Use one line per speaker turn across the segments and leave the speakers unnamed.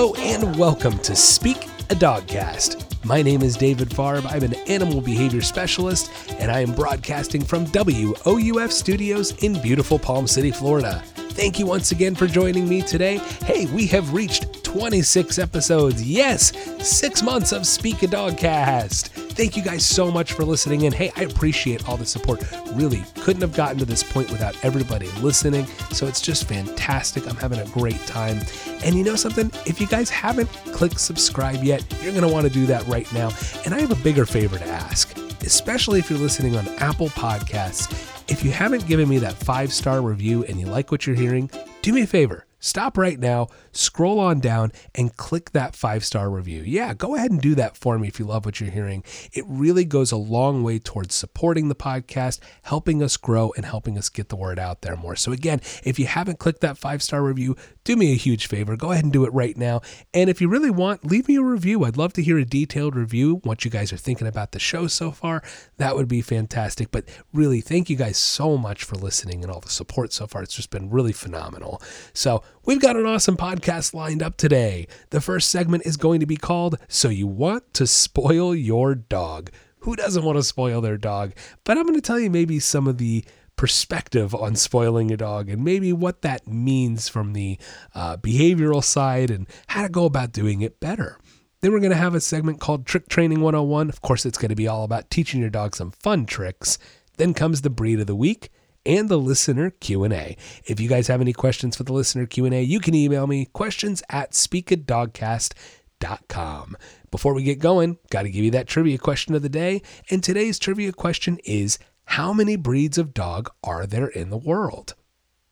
Hello and welcome to Speak a Dogcast. My name is David Farb. I'm an animal behavior specialist, and I am broadcasting from WOUF Studios in beautiful Palm City, Florida. Thank you once again for joining me today. Hey, we have reached 26 episodes. Yes, six months of Speak a Dogcast. Thank you guys so much for listening. And hey, I appreciate all the support. Really couldn't have gotten to this point without everybody listening. So it's just fantastic. I'm having a great time. And you know something? If you guys haven't clicked subscribe yet, you're going to want to do that right now. And I have a bigger favor to ask, especially if you're listening on Apple Podcasts. If you haven't given me that five star review and you like what you're hearing, do me a favor Stop right now, scroll on down, and click that five star review. Yeah, go ahead and do that for me if you love what you're hearing. It really goes a long way towards supporting the podcast, helping us grow, and helping us get the word out there more. So, again, if you haven't clicked that five star review, do me a huge favor. Go ahead and do it right now. And if you really want, leave me a review. I'd love to hear a detailed review, what you guys are thinking about the show so far. That would be fantastic. But really, thank you guys so much for listening and all the support so far. It's just been really phenomenal. So, We've got an awesome podcast lined up today. The first segment is going to be called So You Want to Spoil Your Dog. Who doesn't want to spoil their dog? But I'm going to tell you maybe some of the perspective on spoiling a dog and maybe what that means from the uh, behavioral side and how to go about doing it better. Then we're going to have a segment called Trick Training 101. Of course, it's going to be all about teaching your dog some fun tricks. Then comes the breed of the week and the listener Q&A. If you guys have any questions for the listener Q&A, you can email me questions at speakadogcast.com. Before we get going, got to give you that trivia question of the day. And today's trivia question is how many breeds of dog are there in the world?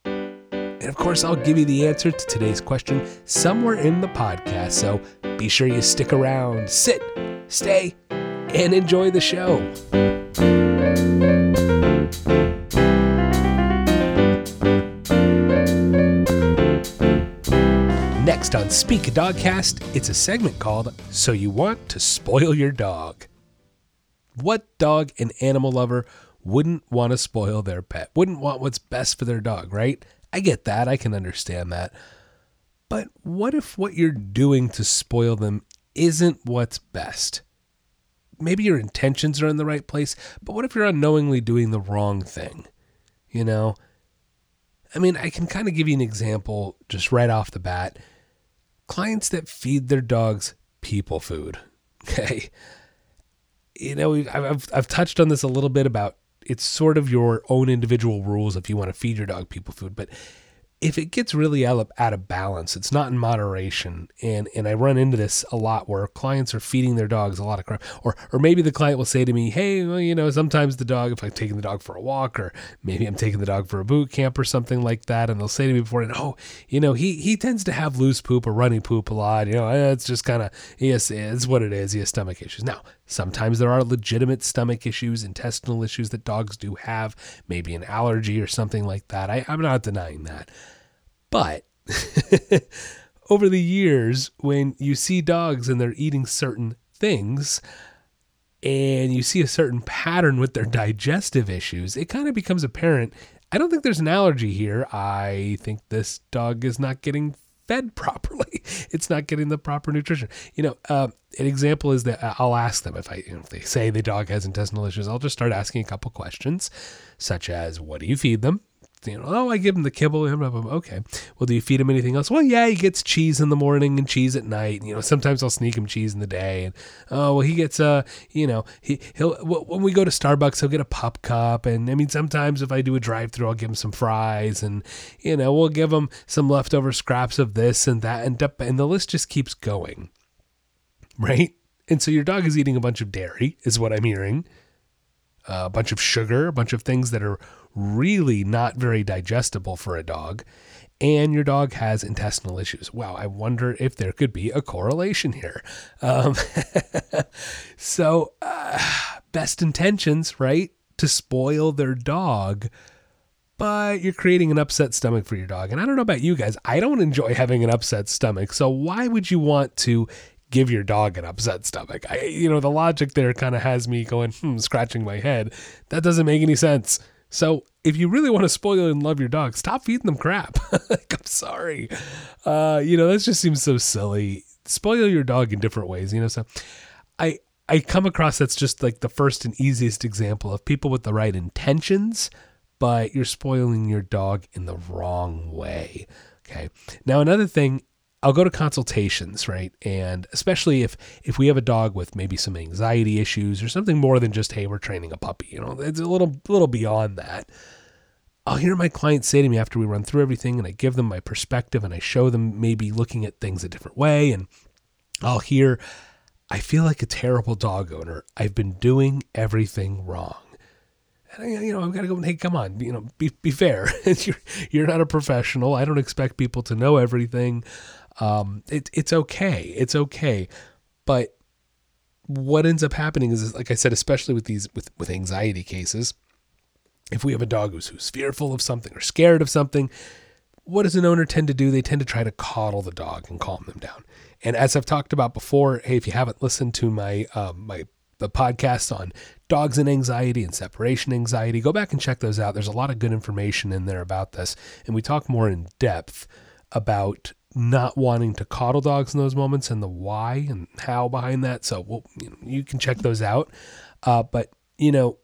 And of course, I'll give you the answer to today's question somewhere in the podcast. So be sure you stick around, sit, stay, and enjoy the show. Next on Speak a Dogcast, it's a segment called So You Want to Spoil Your Dog. What dog and animal lover wouldn't want to spoil their pet? Wouldn't want what's best for their dog, right? I get that. I can understand that. But what if what you're doing to spoil them isn't what's best? Maybe your intentions are in the right place, but what if you're unknowingly doing the wrong thing? You know? I mean, I can kind of give you an example just right off the bat clients that feed their dogs people food. Okay. You know, I've, I've touched on this a little bit about it's sort of your own individual rules if you want to feed your dog people food, but if it gets really out of balance, it's not in moderation. And and I run into this a lot where clients are feeding their dogs a lot of crap. Or or maybe the client will say to me, Hey, well, you know, sometimes the dog, if I'm taking the dog for a walk, or maybe I'm taking the dog for a boot camp or something like that, and they'll say to me before, oh, you know, he he tends to have loose poop or runny poop a lot. You know, it's just kind of yes, it's what it is. He has stomach issues. Now, sometimes there are legitimate stomach issues, intestinal issues that dogs do have, maybe an allergy or something like that. I, I'm not denying that. But over the years, when you see dogs and they're eating certain things, and you see a certain pattern with their digestive issues, it kind of becomes apparent. I don't think there's an allergy here. I think this dog is not getting fed properly. It's not getting the proper nutrition. You know, uh, an example is that I'll ask them if I, you know, if they say the dog has intestinal issues, I'll just start asking a couple questions, such as, "What do you feed them?" You know, oh, I give him the kibble. Okay. Well, do you feed him anything else? Well, yeah, he gets cheese in the morning and cheese at night. You know, sometimes I'll sneak him cheese in the day. And oh, well, he gets uh, you know, he he'll when we go to Starbucks, he'll get a pup cup. And I mean, sometimes if I do a drive-through, I'll give him some fries, and you know, we'll give him some leftover scraps of this and that, and and the list just keeps going, right? And so your dog is eating a bunch of dairy, is what I'm hearing. Uh, a bunch of sugar, a bunch of things that are really not very digestible for a dog, and your dog has intestinal issues. Wow, I wonder if there could be a correlation here. Um, so, uh, best intentions, right? To spoil their dog, but you're creating an upset stomach for your dog. And I don't know about you guys, I don't enjoy having an upset stomach. So, why would you want to give your dog an upset stomach? I, you know, the logic there kind of has me going, hmm, scratching my head. That doesn't make any sense. So if you really want to spoil and love your dog, stop feeding them crap. like, I'm sorry. Uh, you know, that just seems so silly. Spoil your dog in different ways, you know. So I I come across that's just like the first and easiest example of people with the right intentions, but you're spoiling your dog in the wrong way. Okay. Now another thing I'll go to consultations, right? And especially if if we have a dog with maybe some anxiety issues or something more than just hey, we're training a puppy, you know, it's a little little beyond that. I'll hear my clients say to me after we run through everything and I give them my perspective and I show them maybe looking at things a different way and I'll hear I feel like a terrible dog owner. I've been doing everything wrong. And I, you know, I've got to go. Hey, come on, you know, be be fair. you're you're not a professional. I don't expect people to know everything. Um, it, it's okay. It's okay. But what ends up happening is, like I said, especially with these with with anxiety cases, if we have a dog who's who's fearful of something or scared of something, what does an owner tend to do? They tend to try to coddle the dog and calm them down. And as I've talked about before, hey, if you haven't listened to my um, my the podcast on dogs and anxiety and separation anxiety, go back and check those out. There's a lot of good information in there about this, and we talk more in depth about not wanting to coddle dogs in those moments and the why and how behind that. So well, you, know, you can check those out. Uh, but you know,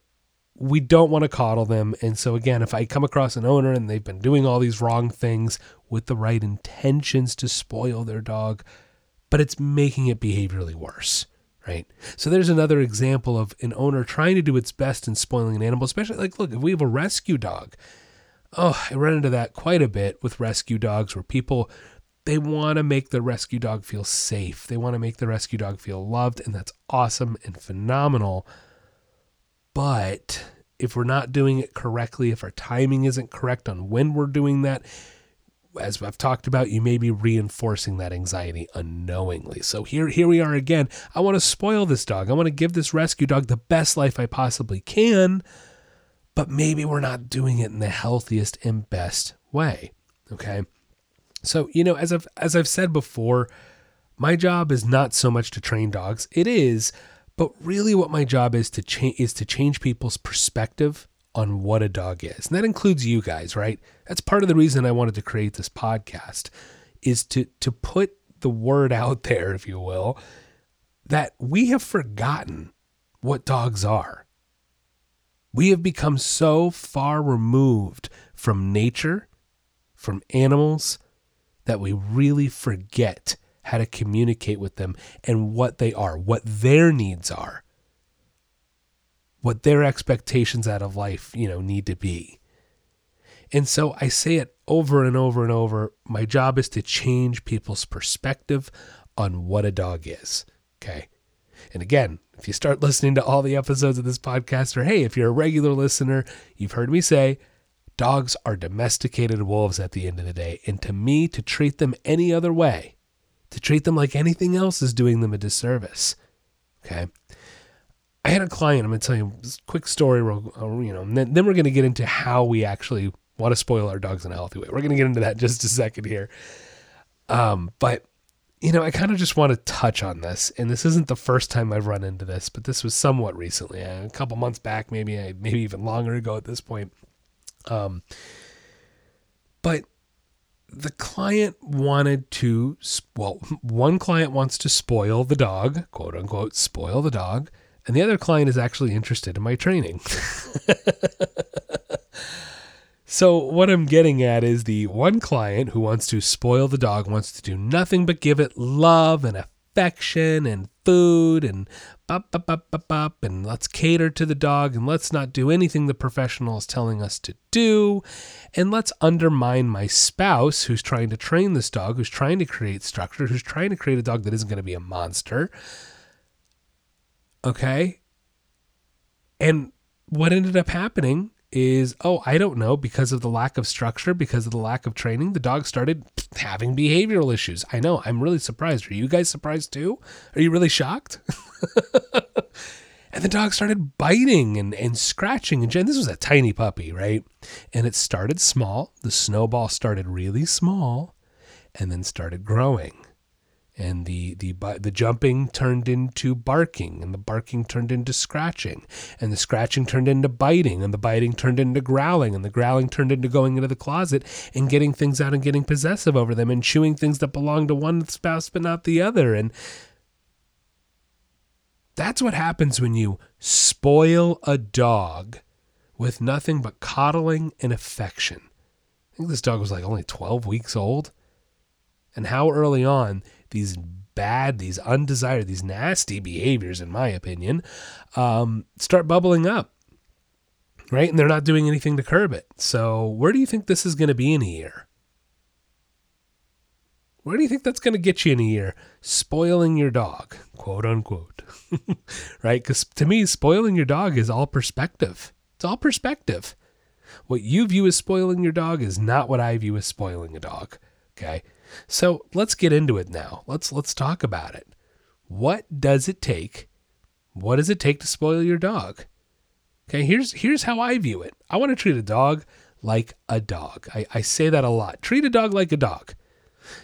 we don't want to coddle them. And so again, if I come across an owner and they've been doing all these wrong things with the right intentions to spoil their dog, but it's making it behaviorally worse. Right. So there's another example of an owner trying to do its best in spoiling an animal, especially like, look, if we have a rescue dog, oh, I run into that quite a bit with rescue dogs where people they want to make the rescue dog feel safe. They want to make the rescue dog feel loved, and that's awesome and phenomenal. But if we're not doing it correctly, if our timing isn't correct on when we're doing that, as I've talked about, you may be reinforcing that anxiety unknowingly. So here, here we are again. I want to spoil this dog. I want to give this rescue dog the best life I possibly can, but maybe we're not doing it in the healthiest and best way. Okay. So, you know, as I've as I've said before, my job is not so much to train dogs. It is, but really what my job is to change is to change people's perspective on what a dog is. And that includes you guys, right? That's part of the reason I wanted to create this podcast is to to put the word out there, if you will, that we have forgotten what dogs are. We have become so far removed from nature, from animals, that we really forget how to communicate with them and what they are, what their needs are, what their expectations out of life, you know, need to be. And so I say it over and over and over. My job is to change people's perspective on what a dog is. Okay. And again, if you start listening to all the episodes of this podcast, or hey, if you're a regular listener, you've heard me say, Dogs are domesticated wolves at the end of the day. And to me, to treat them any other way, to treat them like anything else is doing them a disservice. Okay. I had a client, I'm going to tell you a quick story, uh, you know, and then, then we're going to get into how we actually want to spoil our dogs in a healthy way. We're going to get into that just a second here. Um, but, you know, I kind of just want to touch on this. And this isn't the first time I've run into this, but this was somewhat recently, a couple months back, maybe, maybe even longer ago at this point. Um, but the client wanted to, well, one client wants to spoil the dog, quote unquote, spoil the dog, and the other client is actually interested in my training. so, what I'm getting at is the one client who wants to spoil the dog wants to do nothing but give it love and affection and food and bop, bop, bop, bop, bop, and let's cater to the dog and let's not do anything the professional is telling us to do. And let's undermine my spouse who's trying to train this dog, who's trying to create structure, who's trying to create a dog that isn't going to be a monster. Okay. And what ended up happening is oh, I don't know, because of the lack of structure, because of the lack of training, the dog started having behavioral issues. I know, I'm really surprised. Are you guys surprised too? Are you really shocked? and the dog started biting and, and scratching. And Jen, this was a tiny puppy, right? And it started small. The snowball started really small and then started growing and the the the jumping turned into barking and the barking turned into scratching and the scratching turned into biting and the biting turned into growling and the growling turned into going into the closet and getting things out and getting possessive over them and chewing things that belong to one spouse but not the other and that's what happens when you spoil a dog with nothing but coddling and affection. I think this dog was like only 12 weeks old. And how early on these bad, these undesired, these nasty behaviors, in my opinion, um, start bubbling up. Right? And they're not doing anything to curb it. So, where do you think this is going to be in a year? Where do you think that's going to get you in a year? Spoiling your dog, quote unquote. right? Because to me, spoiling your dog is all perspective. It's all perspective. What you view as spoiling your dog is not what I view as spoiling a dog. Okay. So let's get into it now. Let's let's talk about it. What does it take? What does it take to spoil your dog? Okay, here's here's how I view it. I want to treat a dog like a dog. I, I say that a lot. Treat a dog like a dog.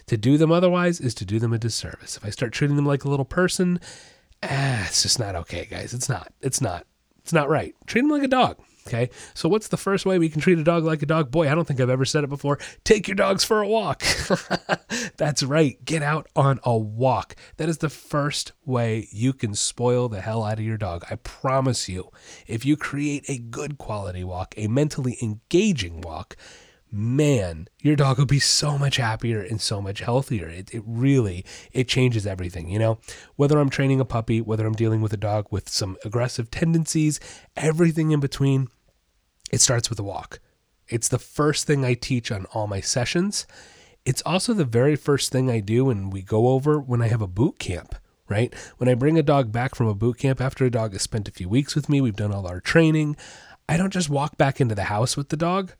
To do them otherwise is to do them a disservice. If I start treating them like a little person, ah, it's just not okay, guys. It's not. It's not. It's not right. Treat them like a dog. Okay. So, what's the first way we can treat a dog like a dog? Boy, I don't think I've ever said it before. Take your dogs for a walk. That's right. Get out on a walk. That is the first way you can spoil the hell out of your dog. I promise you. If you create a good quality walk, a mentally engaging walk, man, your dog will be so much happier and so much healthier. It, it really, it changes everything, you know? Whether I'm training a puppy, whether I'm dealing with a dog with some aggressive tendencies, everything in between, it starts with a walk. It's the first thing I teach on all my sessions. It's also the very first thing I do when we go over when I have a boot camp, right? When I bring a dog back from a boot camp after a dog has spent a few weeks with me, we've done all our training. I don't just walk back into the house with the dog.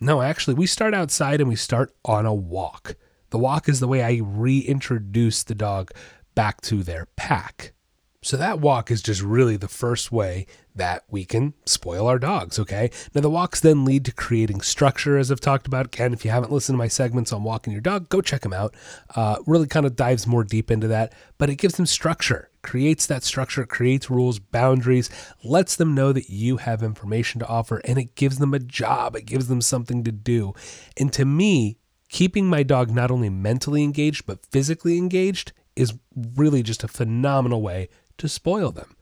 No, actually, we start outside and we start on a walk. The walk is the way I reintroduce the dog back to their pack. So that walk is just really the first way that we can spoil our dogs, okay? Now, the walks then lead to creating structure, as I've talked about. Again, if you haven't listened to my segments on walking your dog, go check them out. Uh, really kind of dives more deep into that, but it gives them structure, creates that structure, creates rules, boundaries, lets them know that you have information to offer, and it gives them a job. It gives them something to do. And to me, keeping my dog not only mentally engaged, but physically engaged is really just a phenomenal way to spoil them.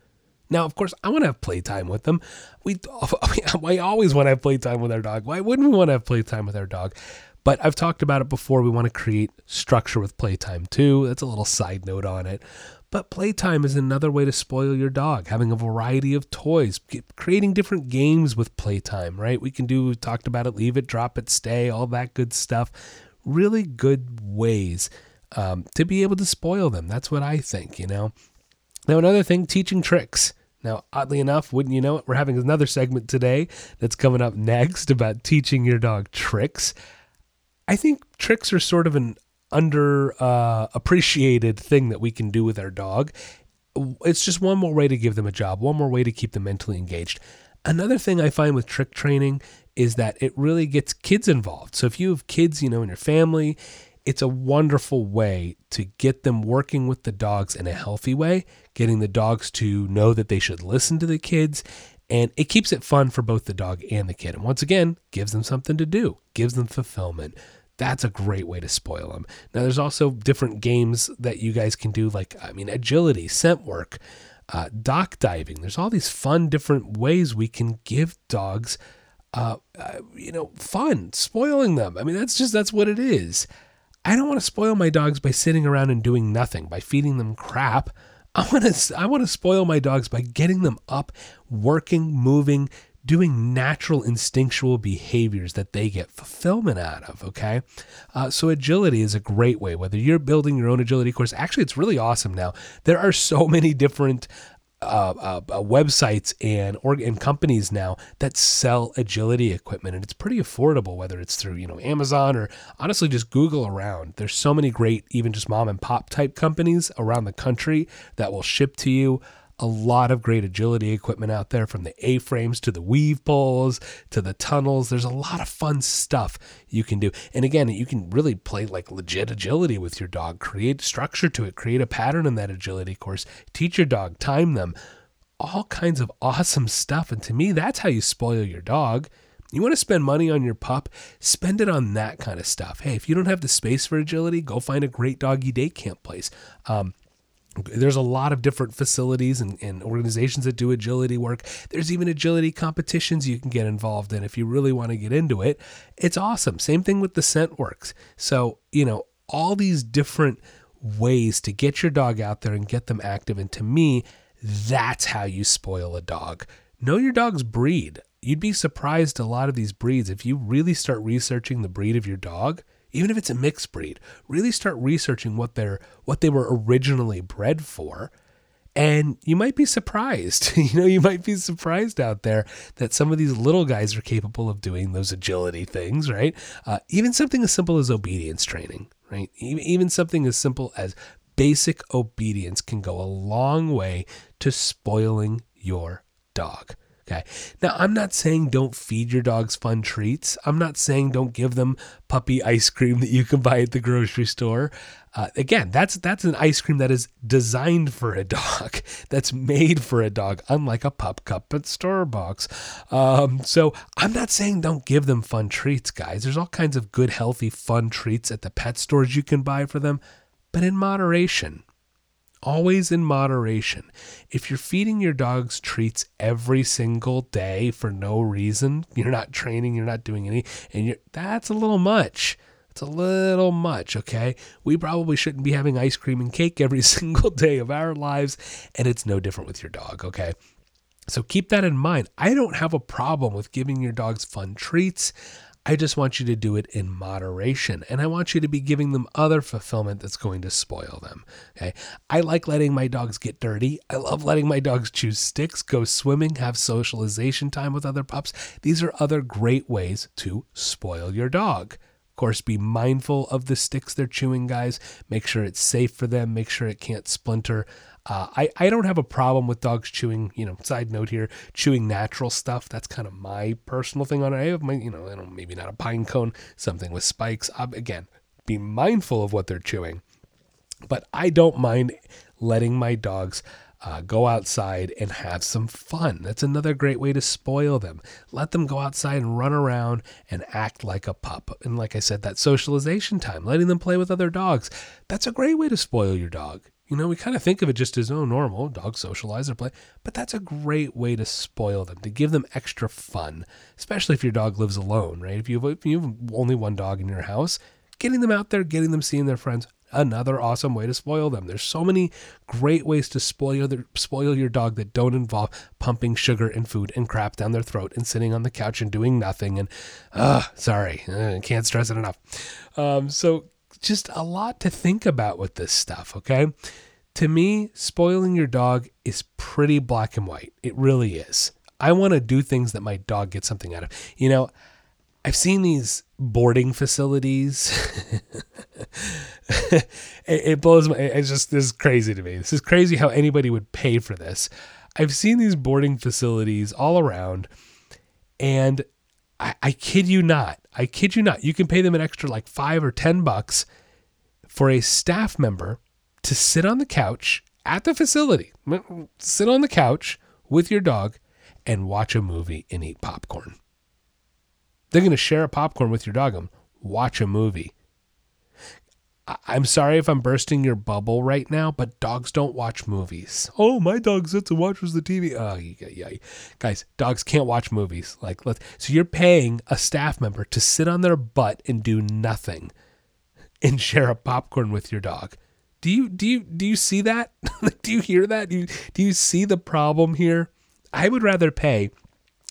Now, of course, I want to have playtime with them. We, we always want to have playtime with our dog. Why wouldn't we want to have playtime with our dog? But I've talked about it before. We want to create structure with playtime too. That's a little side note on it. But playtime is another way to spoil your dog, having a variety of toys, creating different games with playtime, right? We can do, we talked about it, leave it, drop it, stay, all that good stuff. Really good ways um, to be able to spoil them. That's what I think, you know? Now, another thing, teaching tricks. Now, oddly enough, wouldn't you know it, we're having another segment today that's coming up next about teaching your dog tricks. I think tricks are sort of an under uh, appreciated thing that we can do with our dog. It's just one more way to give them a job, one more way to keep them mentally engaged. Another thing I find with trick training is that it really gets kids involved. So if you have kids, you know, in your family it's a wonderful way to get them working with the dogs in a healthy way, getting the dogs to know that they should listen to the kids. And it keeps it fun for both the dog and the kid. And once again, gives them something to do, gives them fulfillment. That's a great way to spoil them. Now, there's also different games that you guys can do, like, I mean, agility, scent work, uh, dock diving. There's all these fun, different ways we can give dogs, uh, uh, you know, fun, spoiling them. I mean, that's just, that's what it is. I don't want to spoil my dogs by sitting around and doing nothing, by feeding them crap. I want to I want to spoil my dogs by getting them up, working, moving, doing natural instinctual behaviors that they get fulfillment out of. Okay. Uh, so, agility is a great way, whether you're building your own agility course. Actually, it's really awesome now. There are so many different uh, uh, uh, websites and org- and companies now that sell agility equipment, and it's pretty affordable. Whether it's through you know Amazon or honestly just Google around. There's so many great even just mom and pop type companies around the country that will ship to you. A lot of great agility equipment out there from the A frames to the weave poles to the tunnels. There's a lot of fun stuff you can do. And again, you can really play like legit agility with your dog, create structure to it, create a pattern in that agility course, teach your dog, time them, all kinds of awesome stuff. And to me, that's how you spoil your dog. You want to spend money on your pup? Spend it on that kind of stuff. Hey, if you don't have the space for agility, go find a great doggy day camp place. Um, there's a lot of different facilities and, and, organizations that do agility work. There's even agility competitions you can get involved in if you really want to get into it. It's awesome. Same thing with the scent works. So, you know, all these different ways to get your dog out there and get them active. And to me, that's how you spoil a dog. Know your dog's breed. You'd be surprised a lot of these breeds if you really start researching the breed of your dog even if it's a mixed breed, really start researching what they're what they were originally bred for. And you might be surprised. you know, you might be surprised out there that some of these little guys are capable of doing those agility things, right? Uh, even something as simple as obedience training, right? Even something as simple as basic obedience can go a long way to spoiling your dog. Okay. Now, I'm not saying don't feed your dogs fun treats. I'm not saying don't give them puppy ice cream that you can buy at the grocery store. Uh, again, that's that's an ice cream that is designed for a dog, that's made for a dog, unlike a pup cup at Starbucks. Um, so I'm not saying don't give them fun treats, guys. There's all kinds of good, healthy, fun treats at the pet stores you can buy for them, but in moderation always in moderation. If you're feeding your dogs treats every single day for no reason, you're not training, you're not doing any, and you're that's a little much. It's a little much, okay? We probably shouldn't be having ice cream and cake every single day of our lives, and it's no different with your dog, okay? So keep that in mind. I don't have a problem with giving your dogs fun treats. I just want you to do it in moderation and I want you to be giving them other fulfillment that's going to spoil them. Okay. I like letting my dogs get dirty. I love letting my dogs chew sticks, go swimming, have socialization time with other pups. These are other great ways to spoil your dog. Of course, be mindful of the sticks they're chewing, guys. Make sure it's safe for them. Make sure it can't splinter. Uh, I, I don't have a problem with dogs chewing, you know, side note here, chewing natural stuff. That's kind of my personal thing on it. I have my, you know, I don't, maybe not a pine cone, something with spikes. Uh, again, be mindful of what they're chewing. But I don't mind letting my dogs uh, go outside and have some fun. That's another great way to spoil them. Let them go outside and run around and act like a pup. And like I said, that socialization time, letting them play with other dogs, that's a great way to spoil your dog. You know, we kind of think of it just as, oh, normal, dogs socialize or play, but that's a great way to spoil them, to give them extra fun, especially if your dog lives alone, right? If you have, if you have only one dog in your house, getting them out there, getting them seeing their friends, another awesome way to spoil them. There's so many great ways to spoil their, spoil your dog that don't involve pumping sugar and food and crap down their throat and sitting on the couch and doing nothing. And, uh, sorry, I can't stress it enough. Um, so just a lot to think about with this stuff, okay? To me, spoiling your dog is pretty black and white. It really is. I want to do things that my dog gets something out of. You know, I've seen these boarding facilities. it, it, blows my. It's just this is crazy to me. This is crazy how anybody would pay for this. I've seen these boarding facilities all around, and I, I kid you not. I kid you not. You can pay them an extra like five or ten bucks for a staff member to sit on the couch at the facility, sit on the couch with your dog and watch a movie and eat popcorn. They're going to share a popcorn with your dog and watch a movie. I'm sorry if I'm bursting your bubble right now, but dogs don't watch movies. Oh, my dog sits and watches the TV. Oh, yeah, yeah. Guys, dogs can't watch movies. Like, let so you're paying a staff member to sit on their butt and do nothing and share a popcorn with your dog. Do you do you do you see that? do you hear that? Do you, do you see the problem here? I would rather pay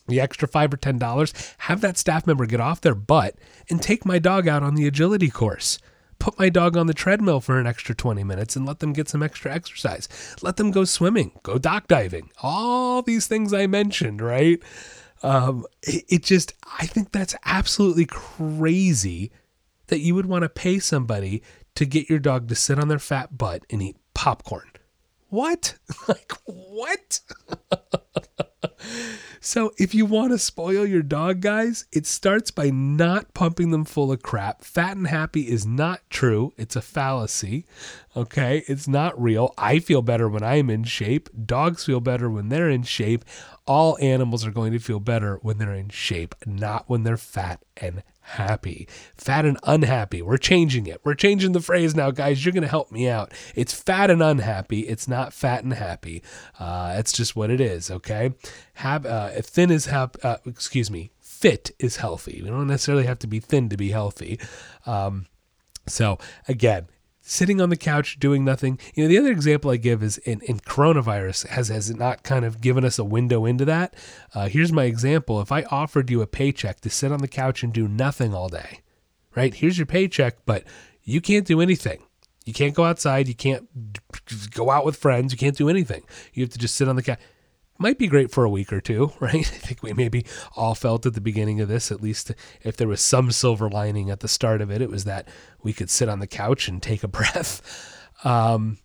the extra five or ten dollars, have that staff member get off their butt and take my dog out on the agility course put my dog on the treadmill for an extra 20 minutes and let them get some extra exercise. Let them go swimming, go dock diving, all these things I mentioned, right? Um, it, it just, I think that's absolutely crazy that you would want to pay somebody to get your dog to sit on their fat butt and eat popcorn What? like, what? so, if you want to spoil your dog, guys, it starts by not pumping them full of crap. Fat and happy is not true, it's a fallacy. Okay, it's not real. I feel better when I'm in shape. Dogs feel better when they're in shape. All animals are going to feel better when they're in shape, not when they're fat and happy. Fat and unhappy. We're changing it. We're changing the phrase now, guys. You're going to help me out. It's fat and unhappy. It's not fat and happy. Uh, just what it is, okay? Have, uh, thin is, hap- uh, excuse me, fit is healthy. We don't necessarily have to be thin to be healthy. Um, so, again, sitting on the couch doing nothing. You know, the other example I give is in, in coronavirus has has it not kind of given us a window into that. Uh, here's my example: if I offered you a paycheck to sit on the couch and do nothing all day, right? Here's your paycheck, but you can't do anything. You can't go outside. You can't go out with friends. You can't do anything. You have to just sit on the couch might be great for a week or two, right? I think we maybe all felt at the beginning of this, at least if there was some silver lining at the start of it, it was that we could sit on the couch and take a breath. Um,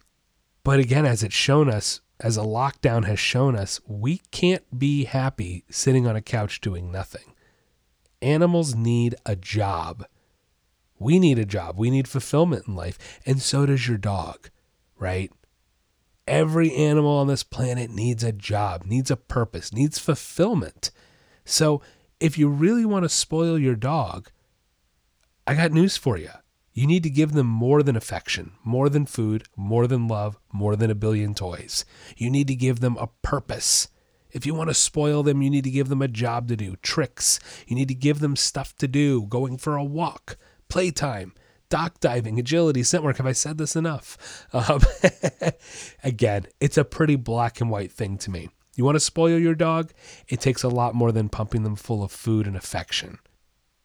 but again, as it's shown us, as a lockdown has shown us, we can't be happy sitting on a couch doing nothing. Animals need a job. We need a job. We need fulfillment in life. And so does your dog, right? Every animal on this planet needs a job, needs a purpose, needs fulfillment. So, if you really want to spoil your dog, I got news for you. You need to give them more than affection, more than food, more than love, more than a billion toys. You need to give them a purpose. If you want to spoil them, you need to give them a job to do, tricks. You need to give them stuff to do, going for a walk, playtime dock diving, agility, scent work. Have I said this enough? Um, again, it's a pretty black and white thing to me. You want to spoil your dog? It takes a lot more than pumping them full of food and affection.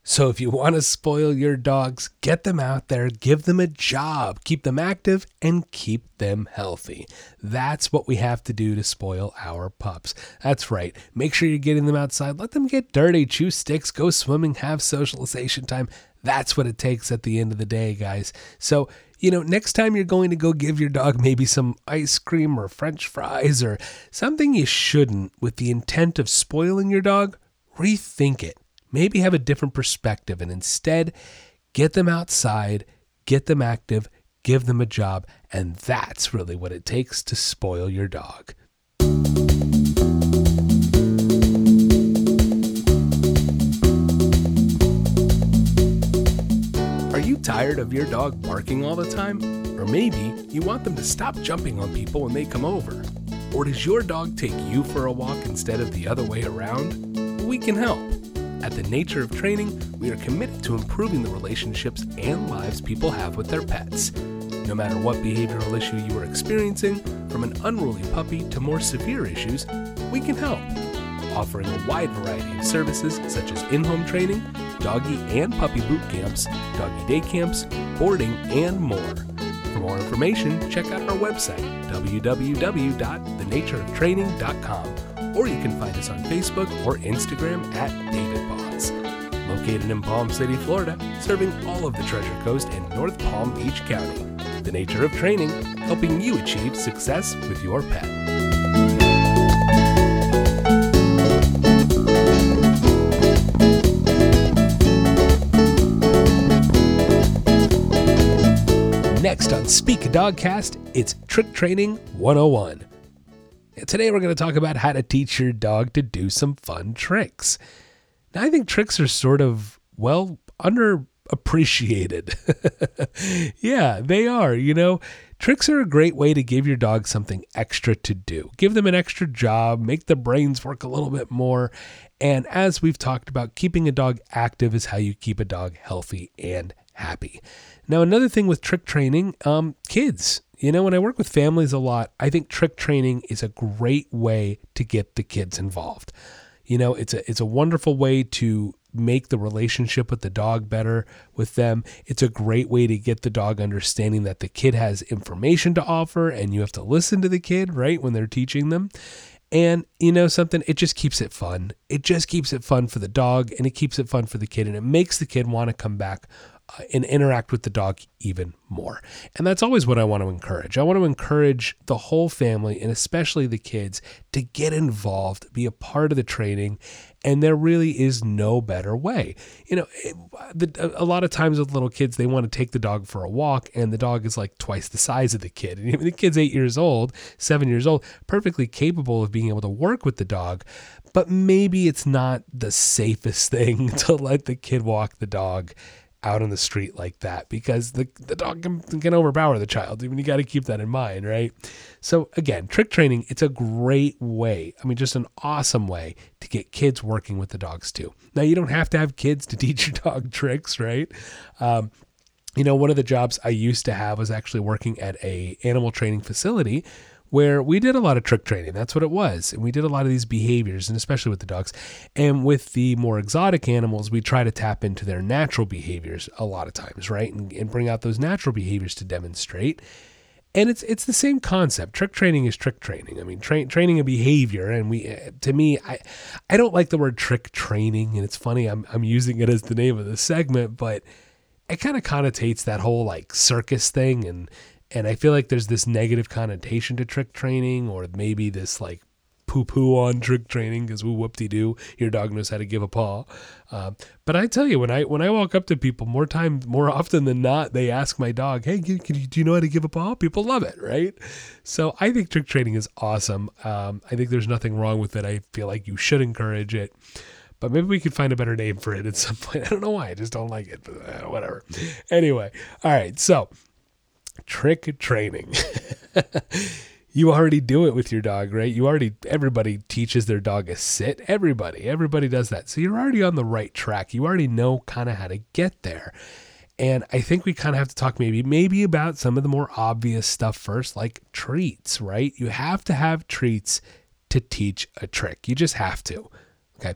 So if you want to spoil your dogs, get them out there, give them a job, keep them active, and keep them healthy. That's what we have to do to spoil our pups. That's right. Make sure you're getting them outside. Let them get dirty, chew sticks, go swimming, have socialization time. That's what it takes at the end of the day, guys. So, you know, next time you're going to go give your dog maybe some ice cream or french fries or something you shouldn't with the intent of spoiling your dog, rethink it. Maybe have a different perspective and instead get them outside, get them active, give them a job, and that's really what it takes to spoil your dog. Tired of your dog barking all the time? Or maybe you want them to stop jumping on people when they come over? Or does your dog take you for a walk instead of the other way around? We can help. At the Nature of Training, we are committed to improving the relationships and lives people have with their pets. No matter what behavioral issue you are experiencing, from an unruly puppy to more severe issues, we can help offering a wide variety of services such as in home training, doggy and puppy boot camps, doggy day camps, boarding, and more. For more information, check out our website, www.thenatureoftraining.com, or you can find us on Facebook or Instagram at David Paws. Located in Palm City, Florida, serving all of the Treasure Coast and North Palm Beach County. The Nature of Training, helping you achieve success with your pet. Speak Dogcast, it's Trick Training 101. Today we're going to talk about how to teach your dog to do some fun tricks. Now, I think tricks are sort of, well, underappreciated. yeah, they are. You know, tricks are a great way to give your dog something extra to do. Give them an extra job, make the brains work a little bit more. And as we've talked about, keeping a dog active is how you keep a dog healthy and happy. Now, another thing with trick training, um, kids. You know, when I work with families a lot, I think trick training is a great way to get the kids involved. You know, it's a it's a wonderful way to make the relationship with the dog better with them. It's a great way to get the dog understanding that the kid has information to offer and you have to listen to the kid, right, when they're teaching them. And you know something, it just keeps it fun. It just keeps it fun for the dog and it keeps it fun for the kid and it makes the kid want to come back Uh, and interact with the dog even more. And that's always what I want to encourage. I want to encourage the whole family and especially the kids to get involved, be a part of the training. And there really is no better way. You know, eh, it, a lot of times with little kids, they want to take the dog for a walk, and the dog is like twice the size of the kid. And the kid's eight years old, seven years old, perfectly capable of being able to work with the dog. But maybe it's not the safest thing to let the kid walk the dog out on the street like that because the, the dog can, can overpower the child. I mean, you got to keep that in mind, right? So, again, trick training, it's a great way. I mean, just an awesome way to get kids working with the dogs too. Now, you don't have to have kids to teach your dog tricks, right? Um, you know, one of the jobs I used to have was actually working at a animal training facility where we did a lot of trick training. That's what it was. And we did a lot of these behaviors, and especially with the dogs. And with the more exotic animals, we try to tap into their natural behaviors a lot of times, right? And, and bring out those natural behaviors to demonstrate. And it's it's the same concept. Trick training is trick training. I mean, tra- training a behavior, and we eh, to me, I I don't like the word trick training, and it's funny I'm I'm using it as the name of the segment, but it kind of connotates that whole like circus thing and and I feel like there's this negative connotation to trick training, or maybe this like poo poo on trick training because whoop de doo, your dog knows how to give a paw. Uh, but I tell you, when I when I walk up to people, more time, more often than not, they ask my dog, "Hey, can, can you, do you know how to give a paw?" People love it, right? So I think trick training is awesome. Um, I think there's nothing wrong with it. I feel like you should encourage it. But maybe we could find a better name for it at some point. I don't know why. I just don't like it, but uh, whatever. Anyway, all right. So trick training. you already do it with your dog, right? You already, everybody teaches their dog a sit. Everybody, everybody does that. So you're already on the right track. You already know kind of how to get there. And I think we kind of have to talk maybe maybe about some of the more obvious stuff first, like treats, right? You have to have treats to teach a trick. You just have to. Okay.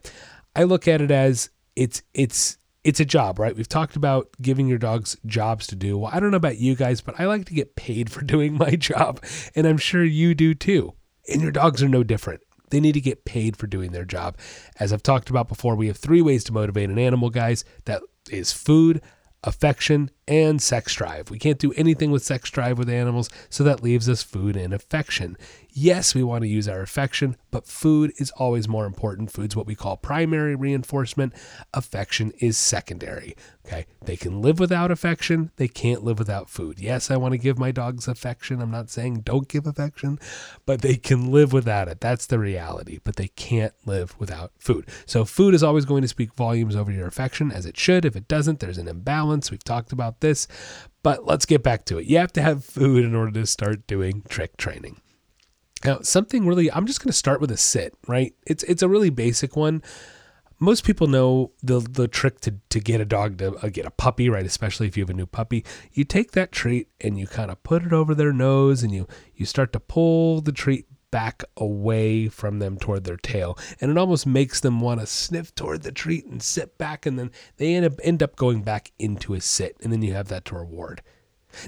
I look at it as it's it's it's a job, right? We've talked about giving your dogs jobs to do. Well, I don't know about you guys, but I like to get paid for doing my job, and I'm sure you do too. And your dogs are no different. They need to get paid for doing their job. As I've talked about before, we have three ways to motivate an animal, guys. That is food, affection, and sex drive. We can't do anything with sex drive with animals, so that leaves us food and affection. Yes, we want to use our affection, but food is always more important. Food's what we call primary reinforcement. Affection is secondary. Okay. They can live without affection. They can't live without food. Yes, I want to give my dogs affection. I'm not saying don't give affection, but they can live without it. That's the reality. But they can't live without food. So food is always going to speak volumes over your affection as it should. If it doesn't, there's an imbalance. We've talked about this. But let's get back to it. You have to have food in order to start doing trick training. Now, something really, I'm just going to start with a sit, right? It's it's a really basic one. Most people know the the trick to, to get a dog to uh, get a puppy, right? Especially if you have a new puppy. You take that treat and you kind of put it over their nose and you you start to pull the treat back away from them toward their tail. And it almost makes them want to sniff toward the treat and sit back. And then they end up, end up going back into a sit. And then you have that to reward.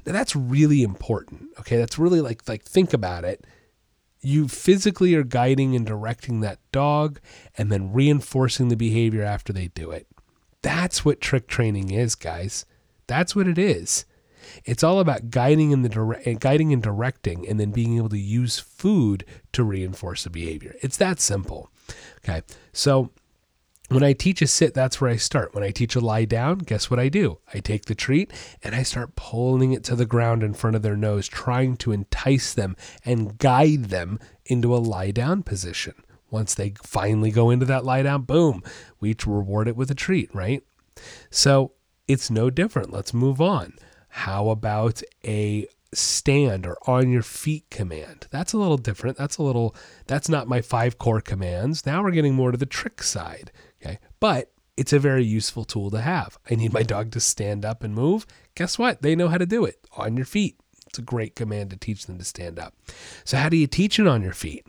Now that's really important. Okay. That's really like, like think about it you physically are guiding and directing that dog and then reinforcing the behavior after they do it. That's what trick training is, guys. That's what it is. It's all about guiding and the dire- eh, guiding and directing and then being able to use food to reinforce the behavior. It's that simple. Okay. So when I teach a sit, that's where I start. When I teach a lie down, guess what I do? I take the treat and I start pulling it to the ground in front of their nose, trying to entice them and guide them into a lie down position. Once they finally go into that lie down, boom, we reward it with a treat, right? So it's no different. Let's move on. How about a stand or on your feet command. That's a little different. That's a little, that's not my five core commands. Now we're getting more to the trick side. Okay. But it's a very useful tool to have. I need my dog to stand up and move. Guess what? They know how to do it on your feet. It's a great command to teach them to stand up. So, how do you teach it on your feet?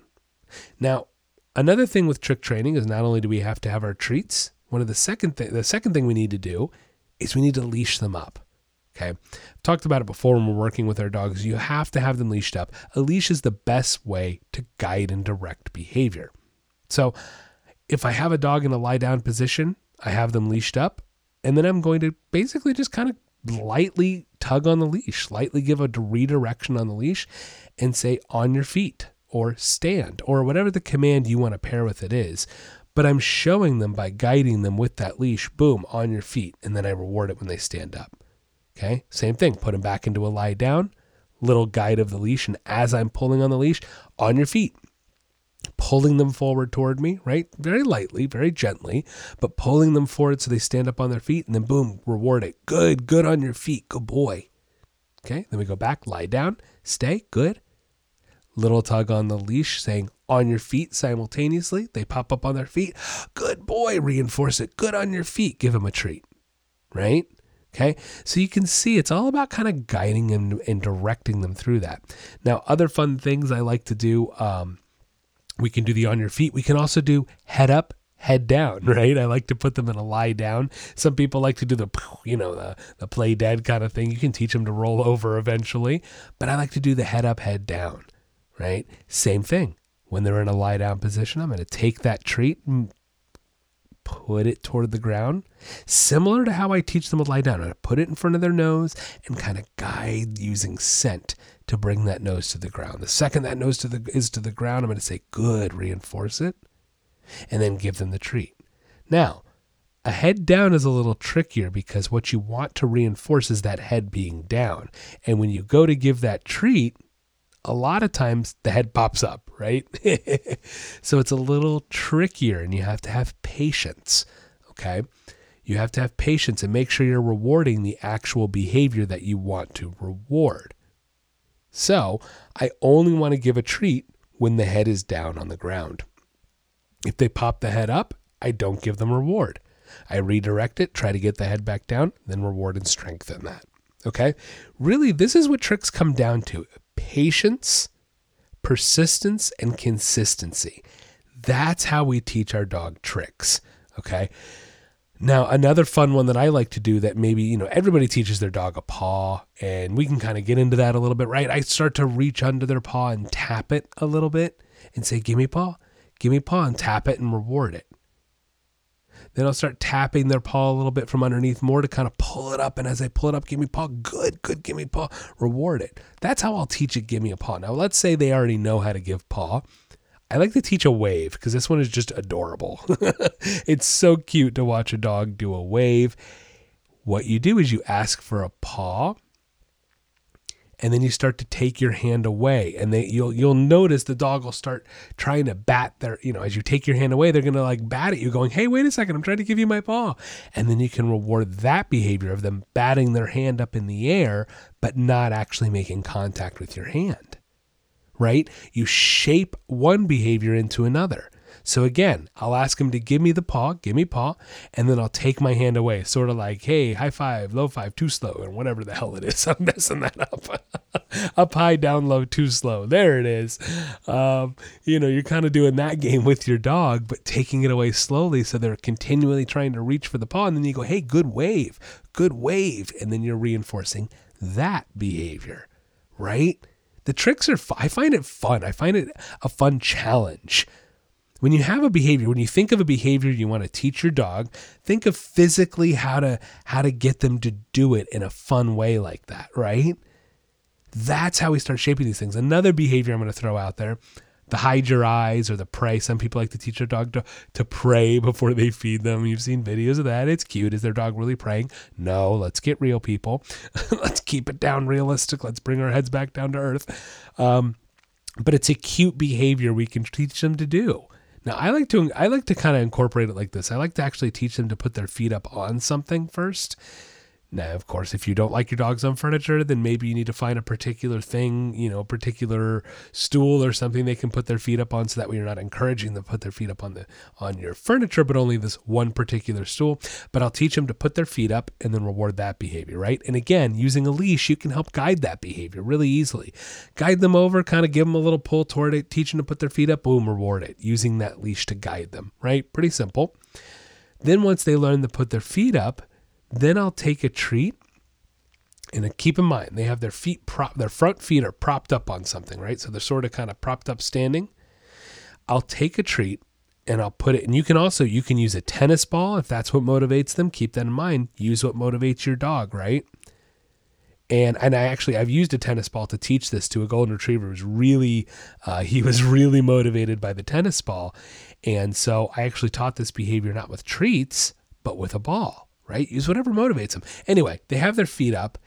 Now, another thing with trick training is not only do we have to have our treats, one of the second thing, the second thing we need to do is we need to leash them up. Okay. I've talked about it before when we're working with our dogs. You have to have them leashed up. A leash is the best way to guide and direct behavior. So if I have a dog in a lie down position, I have them leashed up. And then I'm going to basically just kind of lightly tug on the leash, lightly give a redirection on the leash and say on your feet or stand or whatever the command you want to pair with it is. But I'm showing them by guiding them with that leash, boom, on your feet. And then I reward it when they stand up. Okay. Same thing. Put him back into a lie down, little guide of the leash. And as I'm pulling on the leash, on your feet, pulling them forward toward me, right? Very lightly, very gently, but pulling them forward so they stand up on their feet and then boom, reward it. Good, good on your feet. Good boy. Okay. Then we go back, lie down, stay, good. Little tug on the leash saying on your feet simultaneously. They pop up on their feet. Good boy. Reinforce it. Good on your feet. Give him a treat. Right? Okay. So you can see it's all about kind of guiding and, and directing them through that. Now, other fun things I like to do, um, we can do the on your feet. We can also do head up, head down, right? I like to put them in a lie down. Some people like to do the, you know, the, the play dead kind of thing. You can teach them to roll over eventually, but I like to do the head up, head down, right? Same thing. When they're in a lie down position, I'm going to take that treat and put it toward the ground, similar to how I teach them to lie down. To put it in front of their nose and kind of guide using scent to bring that nose to the ground. The second that nose to the is to the ground, I'm going to say, "Good," reinforce it, and then give them the treat. Now, a head down is a little trickier because what you want to reinforce is that head being down. And when you go to give that treat, a lot of times the head pops up, right? so it's a little trickier and you have to have patience, okay? You have to have patience and make sure you're rewarding the actual behavior that you want to reward. So I only want to give a treat when the head is down on the ground. If they pop the head up, I don't give them reward. I redirect it, try to get the head back down, then reward and strengthen that. Okay? Really, this is what tricks come down to patience, persistence, and consistency. That's how we teach our dog tricks. Okay. Now, another fun one that I like to do that maybe, you know, everybody teaches their dog a paw, and we can kind of get into that a little bit, right? I start to reach under their paw and tap it a little bit and say, Give me paw, give me paw, and tap it and reward it. Then I'll start tapping their paw a little bit from underneath more to kind of pull it up. And as I pull it up, give me paw. Good, good, give me paw. Reward it. That's how I'll teach it, give me a paw. Now, let's say they already know how to give paw. I like to teach a wave because this one is just adorable. it's so cute to watch a dog do a wave. What you do is you ask for a paw and then you start to take your hand away and they you'll you'll notice the dog will start trying to bat their you know as you take your hand away they're going to like bat at you going hey wait a second i'm trying to give you my paw. And then you can reward that behavior of them batting their hand up in the air but not actually making contact with your hand right? You shape one behavior into another so again, I'll ask him to give me the paw, give me paw, and then I'll take my hand away, sort of like, hey, high five, low five, too slow, and whatever the hell it is. I'm messing that up. up high, down low, too slow. There it is. Um, you know, you're kind of doing that game with your dog, but taking it away slowly so they're continually trying to reach for the paw. And then you go, hey, good wave, good wave. And then you're reinforcing that behavior, right? The tricks are, I find it fun. I find it a fun challenge when you have a behavior, when you think of a behavior you want to teach your dog, think of physically how to how to get them to do it in a fun way like that, right? That's how we start shaping these things. Another behavior I'm going to throw out there, the hide your eyes or the pray. Some people like to teach their dog to, to pray before they feed them. You've seen videos of that. It's cute. Is their dog really praying? No, let's get real, people. let's keep it down realistic. Let's bring our heads back down to earth. Um, but it's a cute behavior we can teach them to do. Now I like to I like to kind of incorporate it like this. I like to actually teach them to put their feet up on something first now, of course, if you don't like your dogs on furniture, then maybe you need to find a particular thing, you know, a particular stool or something they can put their feet up on so that way you're not encouraging them to put their feet up on the on your furniture, but only this one particular stool. But I'll teach them to put their feet up and then reward that behavior, right? And again, using a leash, you can help guide that behavior really easily. Guide them over, kind of give them a little pull toward it, teach them to put their feet up, boom, reward it, using that leash to guide them, right? Pretty simple. Then once they learn to put their feet up, then I'll take a treat and keep in mind they have their feet prop their front feet are propped up on something, right? So they're sort of kind of propped up standing. I'll take a treat and I'll put it and you can also you can use a tennis ball if that's what motivates them. Keep that in mind. Use what motivates your dog, right? And and I actually I've used a tennis ball to teach this to a golden retriever. It was really uh, he was really motivated by the tennis ball, and so I actually taught this behavior not with treats but with a ball. Right? Use whatever motivates them. Anyway, they have their feet up,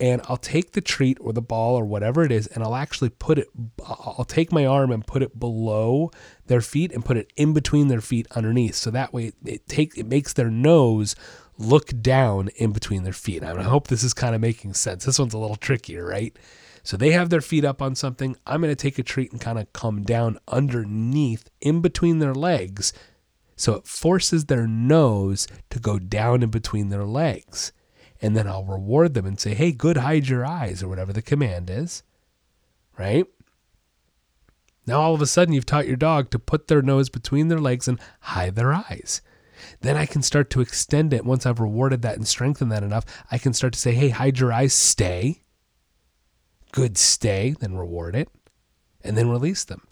and I'll take the treat or the ball or whatever it is, and I'll actually put it. I'll take my arm and put it below their feet and put it in between their feet underneath. So that way, it take it makes their nose look down in between their feet. I hope this is kind of making sense. This one's a little trickier, right? So they have their feet up on something. I'm going to take a treat and kind of come down underneath in between their legs. So it forces their nose to go down in between their legs and then I'll reward them and say, hey, good, hide your eyes, or whatever the command is. Right? Now, all of a sudden, you've taught your dog to put their nose between their legs and hide their eyes. Then I can start to extend it. Once I've rewarded that and strengthened that enough, I can start to say, hey, hide your eyes, stay. Good, stay. Then reward it and then release them.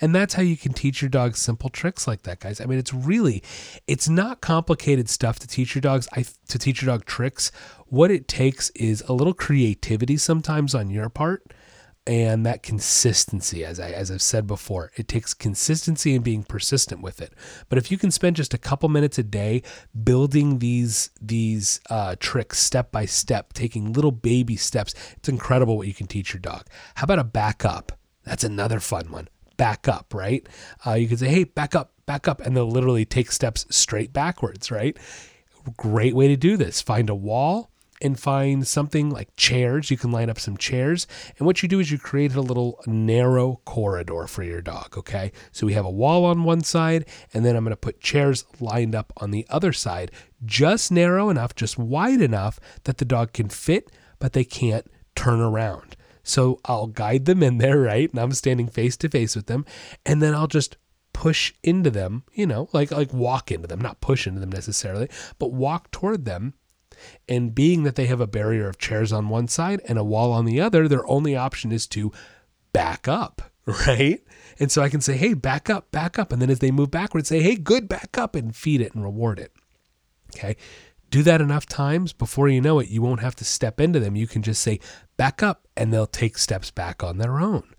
And that's how you can teach your dog simple tricks like that, guys. I mean, it's really, it's not complicated stuff to teach your dogs. I to teach your dog tricks. What it takes is a little creativity sometimes on your part, and that consistency. As I as I've said before, it takes consistency and being persistent with it. But if you can spend just a couple minutes a day building these these uh, tricks step by step, taking little baby steps, it's incredible what you can teach your dog. How about a backup? That's another fun one back up, right? Uh, you could say, hey, back up, back up, and they'll literally take steps straight backwards, right? Great way to do this. Find a wall and find something like chairs. You can line up some chairs. And what you do is you create a little narrow corridor for your dog. Okay. So we have a wall on one side, and then I'm to put chairs lined up on the other side, just narrow enough, just wide enough that the dog can fit, but they can't turn around. So I'll guide them in there, right? And I'm standing face to face with them. And then I'll just push into them, you know, like like walk into them, not push into them necessarily, but walk toward them. And being that they have a barrier of chairs on one side and a wall on the other, their only option is to back up, right? And so I can say, hey, back up, back up. And then as they move backwards, say, hey, good, back up and feed it and reward it. Okay. Do that enough times before you know it, you won't have to step into them. You can just say, back up, and they'll take steps back on their own.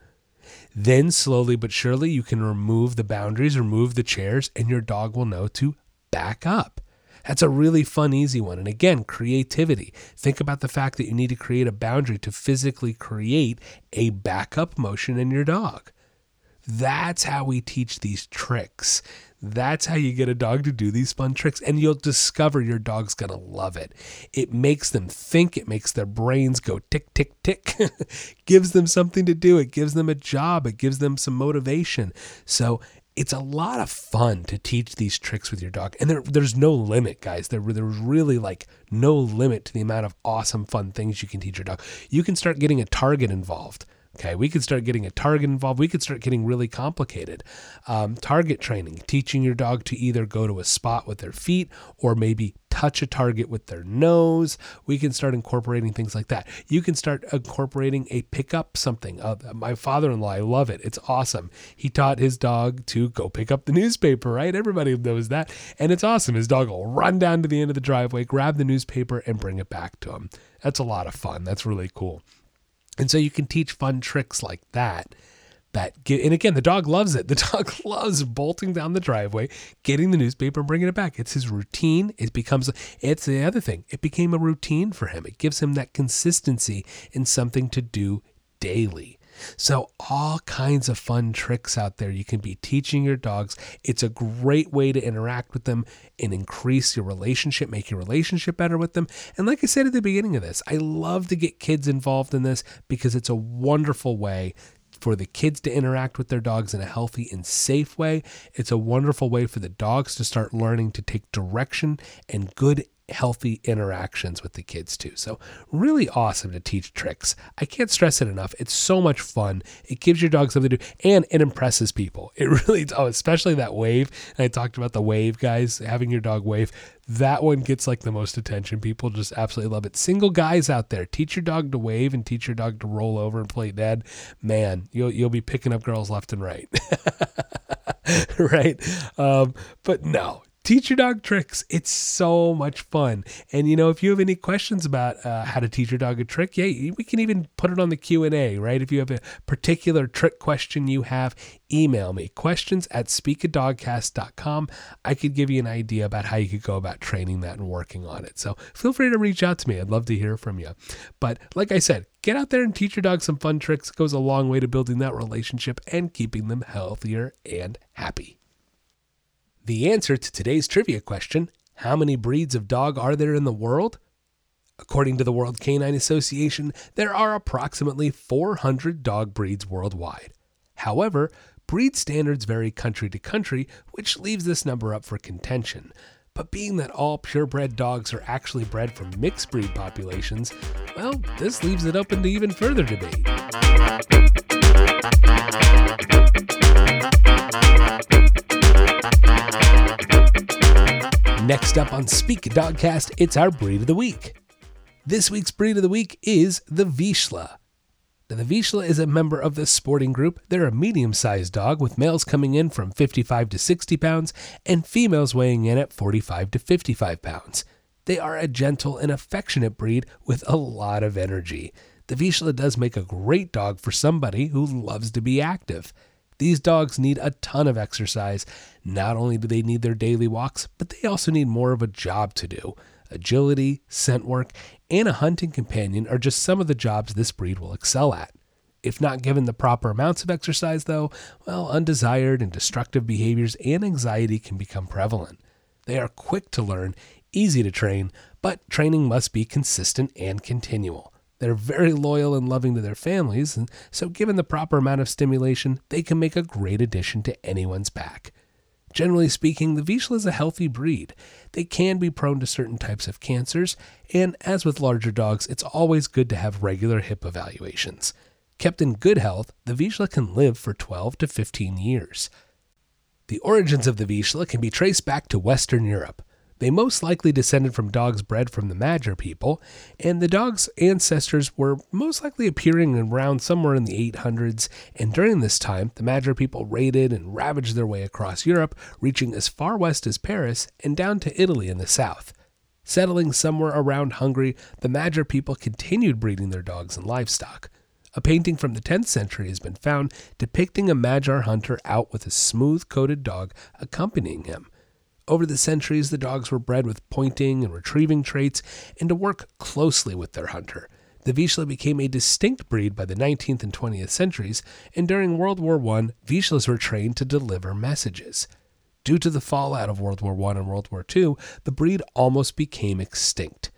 Then, slowly but surely, you can remove the boundaries, remove the chairs, and your dog will know to back up. That's a really fun, easy one. And again, creativity. Think about the fact that you need to create a boundary to physically create a backup motion in your dog. That's how we teach these tricks. That's how you get a dog to do these fun tricks. And you'll discover your dog's to love it. It makes them think, it makes their brains go tick, tick, tick, gives them something to do, it gives them a job, it gives them some motivation. So it's a lot of fun to teach these tricks with your dog. And there, there's no limit, guys. There, there's really like no limit to the amount of awesome, fun things you can teach your dog. You can start getting a target involved. Okay, we could start getting a target involved. We could start getting really complicated. Um, target training, teaching your dog to either go to a spot with their feet or maybe touch a target with their nose. We can start incorporating things like that. You can start incorporating a pick up something. Uh, my father in law, I love it. It's awesome. He taught his dog to go pick up the newspaper, right? Everybody knows that. And it's awesome. His dog will run down to the end of the driveway, grab the newspaper, and bring it back to him. That's a lot of fun. That's really cool. And so you can teach fun tricks like that. That get, and again, the dog loves it. The dog loves bolting down the driveway, getting the newspaper and bringing it back. It's his routine. It becomes, it's the other thing. It became a routine for him. It gives him that consistency in something to do daily. So, all kinds of fun tricks out there you can be teaching your dogs. It's a great way to interact with them and increase your relationship, make your relationship better with them. And like I said at the beginning of this, I love to get kids involved in this because it's a wonderful way for the kids to interact with their dogs in a healthy and safe way. It's a wonderful way for the dogs to start learning to take direction and good healthy interactions with the kids too. So really awesome to teach tricks. I can't stress it enough. It's so much fun. It gives your dog something to do and it impresses people. It really oh, especially that wave. And I talked about the wave guys, having your dog wave. That one gets like the most attention. People just absolutely love it. Single guys out there, teach your dog to wave and teach your dog to roll over and play dead. Man, you'll you'll be picking up girls left and right. right? Um, but no, teach your dog tricks. It's so much fun. And you know, if you have any questions about uh, how to teach your dog a trick, yeah, we can even put it on the Q and A, right? If you have a particular trick question you have, email me questions at speakadogcast.com. I could give you an idea about how you could go about training that and working on it. So feel free to reach out to me. I'd love to hear from you. But like I said, get out there and teach your dog some fun tricks. It goes a long way to building that relationship and keeping them healthier and happy. The answer to today's trivia question how many breeds of dog are there in the world? According to the World Canine Association, there are approximately 400 dog breeds worldwide. However, breed standards vary country to country, which leaves this number up for contention. But being that all purebred dogs are actually bred from mixed breed populations, well, this leaves it open to even further debate. Next up on Speak Dogcast, it's our breed of the week. This week's breed of the week is the Vizsla. Now, the Vizsla is a member of the sporting group. They're a medium sized dog with males coming in from 55 to 60 pounds and females weighing in at 45 to 55 pounds. They are a gentle and affectionate breed with a lot of energy. The Vizsla does make a great dog for somebody who loves to be active. These dogs need a ton of exercise. Not only do they need their daily walks, but they also need more of a job to do. Agility, scent work, and a hunting companion are just some of the jobs this breed will excel at. If not given the proper amounts of exercise, though, well, undesired and destructive behaviors and anxiety can become prevalent. They are quick to learn, easy to train, but training must be consistent and continual. They're very loyal and loving to their families, and so given the proper amount of stimulation, they can make a great addition to anyone's pack. Generally speaking, the Vizsla is a healthy breed. They can be prone to certain types of cancers, and as with larger dogs, it's always good to have regular hip evaluations. Kept in good health, the Vizsla can live for 12 to 15 years. The origins of the Vizsla can be traced back to Western Europe. They most likely descended from dogs bred from the Magyar people, and the dog's ancestors were most likely appearing around somewhere in the 800s. And during this time, the Magyar people raided and ravaged their way across Europe, reaching as far west as Paris and down to Italy in the south. Settling somewhere around Hungary, the Magyar people continued breeding their dogs and livestock. A painting from the 10th century has been found depicting a Magyar hunter out with a smooth coated dog accompanying him. Over the centuries, the dogs were bred with pointing and retrieving traits and to work closely with their hunter. The Vizsla became a distinct breed by the 19th and 20th centuries, and during World War I, Vizslas were trained to deliver messages. Due to the fallout of World War I and World War II, the breed almost became extinct.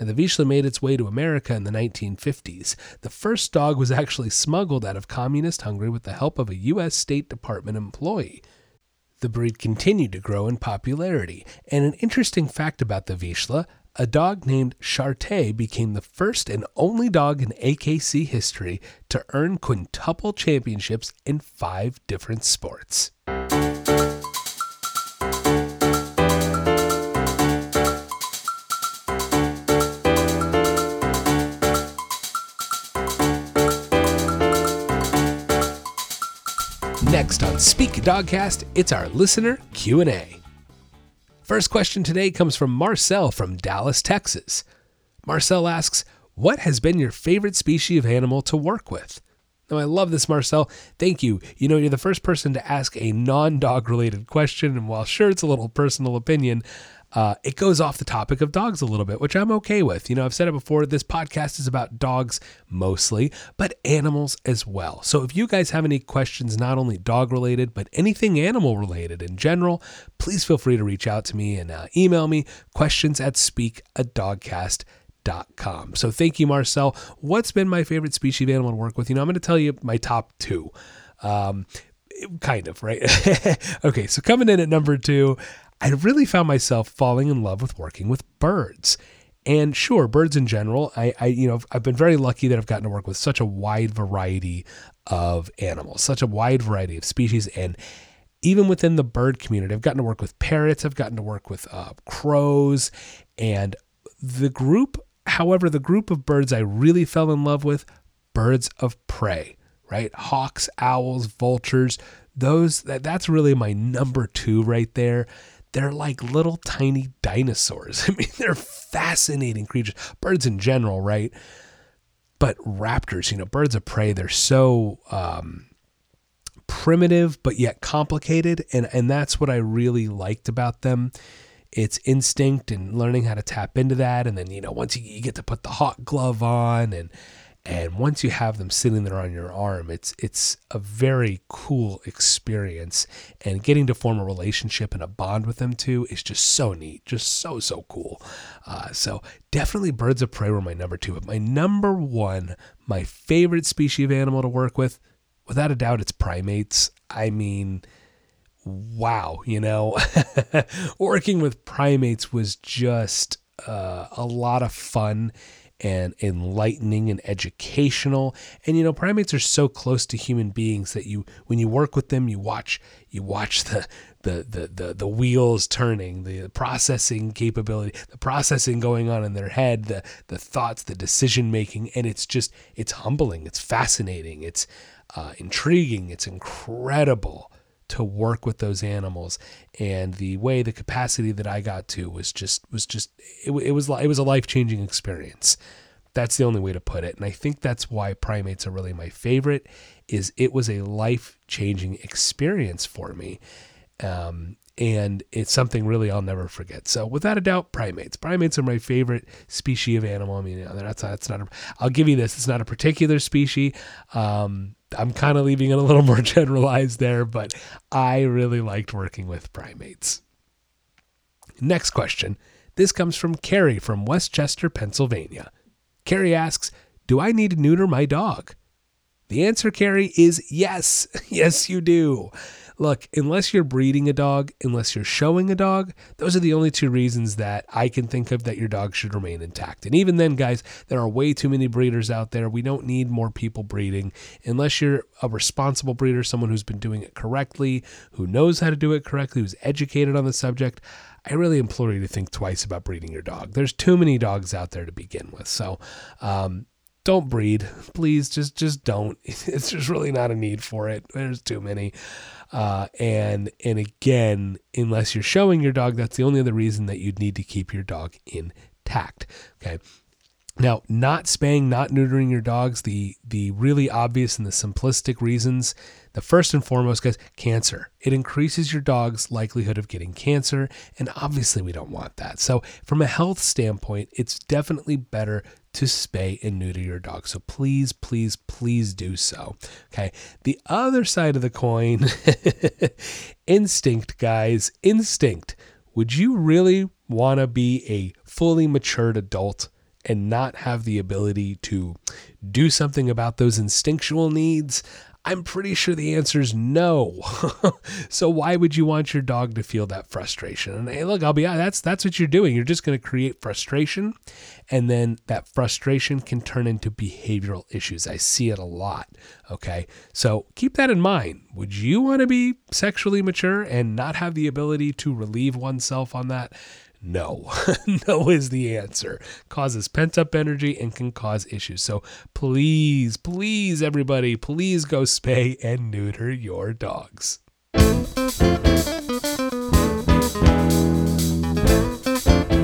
Now, the Vizsla made its way to America in the 1950s. The first dog was actually smuggled out of communist Hungary with the help of a U.S. State Department employee. The breed continued to grow in popularity, and an interesting fact about the Vizsla a dog named Chartay became the first and only dog in AKC history to earn quintuple championships in five different sports. Next on Speak Dogcast, it's our listener Q&A. First question today comes from Marcel from Dallas, Texas. Marcel asks, "What has been your favorite species of animal to work with?" Now, I love this, Marcel. Thank you. You know, you're the first person to ask a non dog related question. And while sure it's a little personal opinion, uh, it goes off the topic of dogs a little bit, which I'm okay with. You know, I've said it before, this podcast is about dogs mostly, but animals as well. So if you guys have any questions, not only dog related, but anything animal related in general, please feel free to reach out to me and uh, email me questions at speakadogcast.com. So thank you, Marcel. What's been my favorite species of animal to work with? You know, I'm going to tell you my top two. Um, kind of, right? okay, so coming in at number two, I really found myself falling in love with working with birds. And sure, birds in general, I, I, you know, I've been very lucky that I've gotten to work with such a wide variety of animals, such a wide variety of species. And even within the bird community, I've gotten to work with parrots, I've gotten to work with uh, crows, and the group, however, the group of birds I really fell in love with, birds of prey, right? Hawks, owls, vultures, those that, that's really my number two right there. They're like little tiny dinosaurs. I mean, they're fascinating creatures. Birds in general, right? But raptors, you know, birds of prey, they're so um, primitive but yet complicated, and and that's what I really liked about them it's instinct and learning how to tap into that and then you know once you, you, get to put the hot glove on and and once you have them sitting there on your arm it's it's a very cool experience. And getting to form a relationship and a bond with them too is just so neat just so so cool. Uh, so definitely birds of prey were my number two but my number one my favorite species of animal to work with without a doubt it's primates. I mean wow, you know, working with primates was just uh, a lot of fun and enlightening and educational. And you know, primates are so close to human beings that you when you work with them, you watch you watch the the the the, the wheels turning, the processing capability, the processing going on in their head, the the thoughts, the decision making, and it's just it's humbling, it's fascinating, it's uh, intriguing, it's incredible to work with those animals and the way the capacity that I got to was just was just it, it was it was a life-changing experience that's the only way to put it and I think that's why primates are really my favorite is it was a life-changing experience for me um, and it's something really I'll never forget. So without a doubt, primates. Primates are my favorite species of animal. I mean, that's that's not. A, I'll give you this. It's not a particular species. Um, I'm kind of leaving it a little more generalized there, but I really liked working with primates. Next question. This comes from Carrie from West Chester, Pennsylvania. Carrie asks, "Do I need to neuter my dog?" The answer, Carrie, is yes. Yes, you do. Look, unless you're breeding a dog, unless you're showing a dog, those are the only two reasons that I can think of that your dog should remain intact. And even then, guys, there are way too many breeders out there. We don't need more people breeding. Unless you're a responsible breeder, someone who's been doing it correctly, who knows how to do it correctly, who's educated on the subject, I really implore you to think twice about breeding your dog. There's too many dogs out there to begin with. So, um, don't breed please just just don't it's just really not a need for it there's too many uh, and and again unless you're showing your dog that's the only other reason that you'd need to keep your dog intact okay now, not spaying, not neutering your dogs, the the really obvious and the simplistic reasons. The first and foremost, guys, cancer. It increases your dog's likelihood of getting cancer, and obviously we don't want that. So, from a health standpoint, it's definitely better to spay and neuter your dog. So please, please, please do so. Okay. The other side of the coin, instinct, guys, instinct. Would you really want to be a fully matured adult? and not have the ability to do something about those instinctual needs? I'm pretty sure the answer is no. so why would you want your dog to feel that frustration? And hey, look, I'll be honest, that's that's what you're doing. You're just going to create frustration, and then that frustration can turn into behavioral issues. I see it a lot. Okay, so keep that in mind. Would you want to be sexually mature and not have the ability to relieve oneself on that? No. no is the answer. Causes pent up energy and can cause issues. So please, please, everybody, please go spay and neuter your dogs.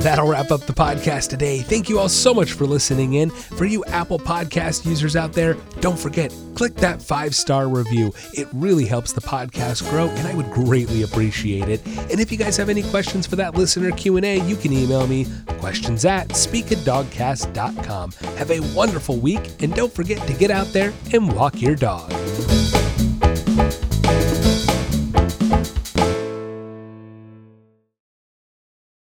That'll wrap up the podcast today. Thank you all so much for listening in. For you Apple Podcast users out there, don't forget, click that five star review. It really helps the podcast grow, and I would greatly appreciate it. And if you guys have any questions for that listener Q&A, you can email me questions at speakadogcast.com. Have a wonderful week, and don't forget to get out there and walk your dog.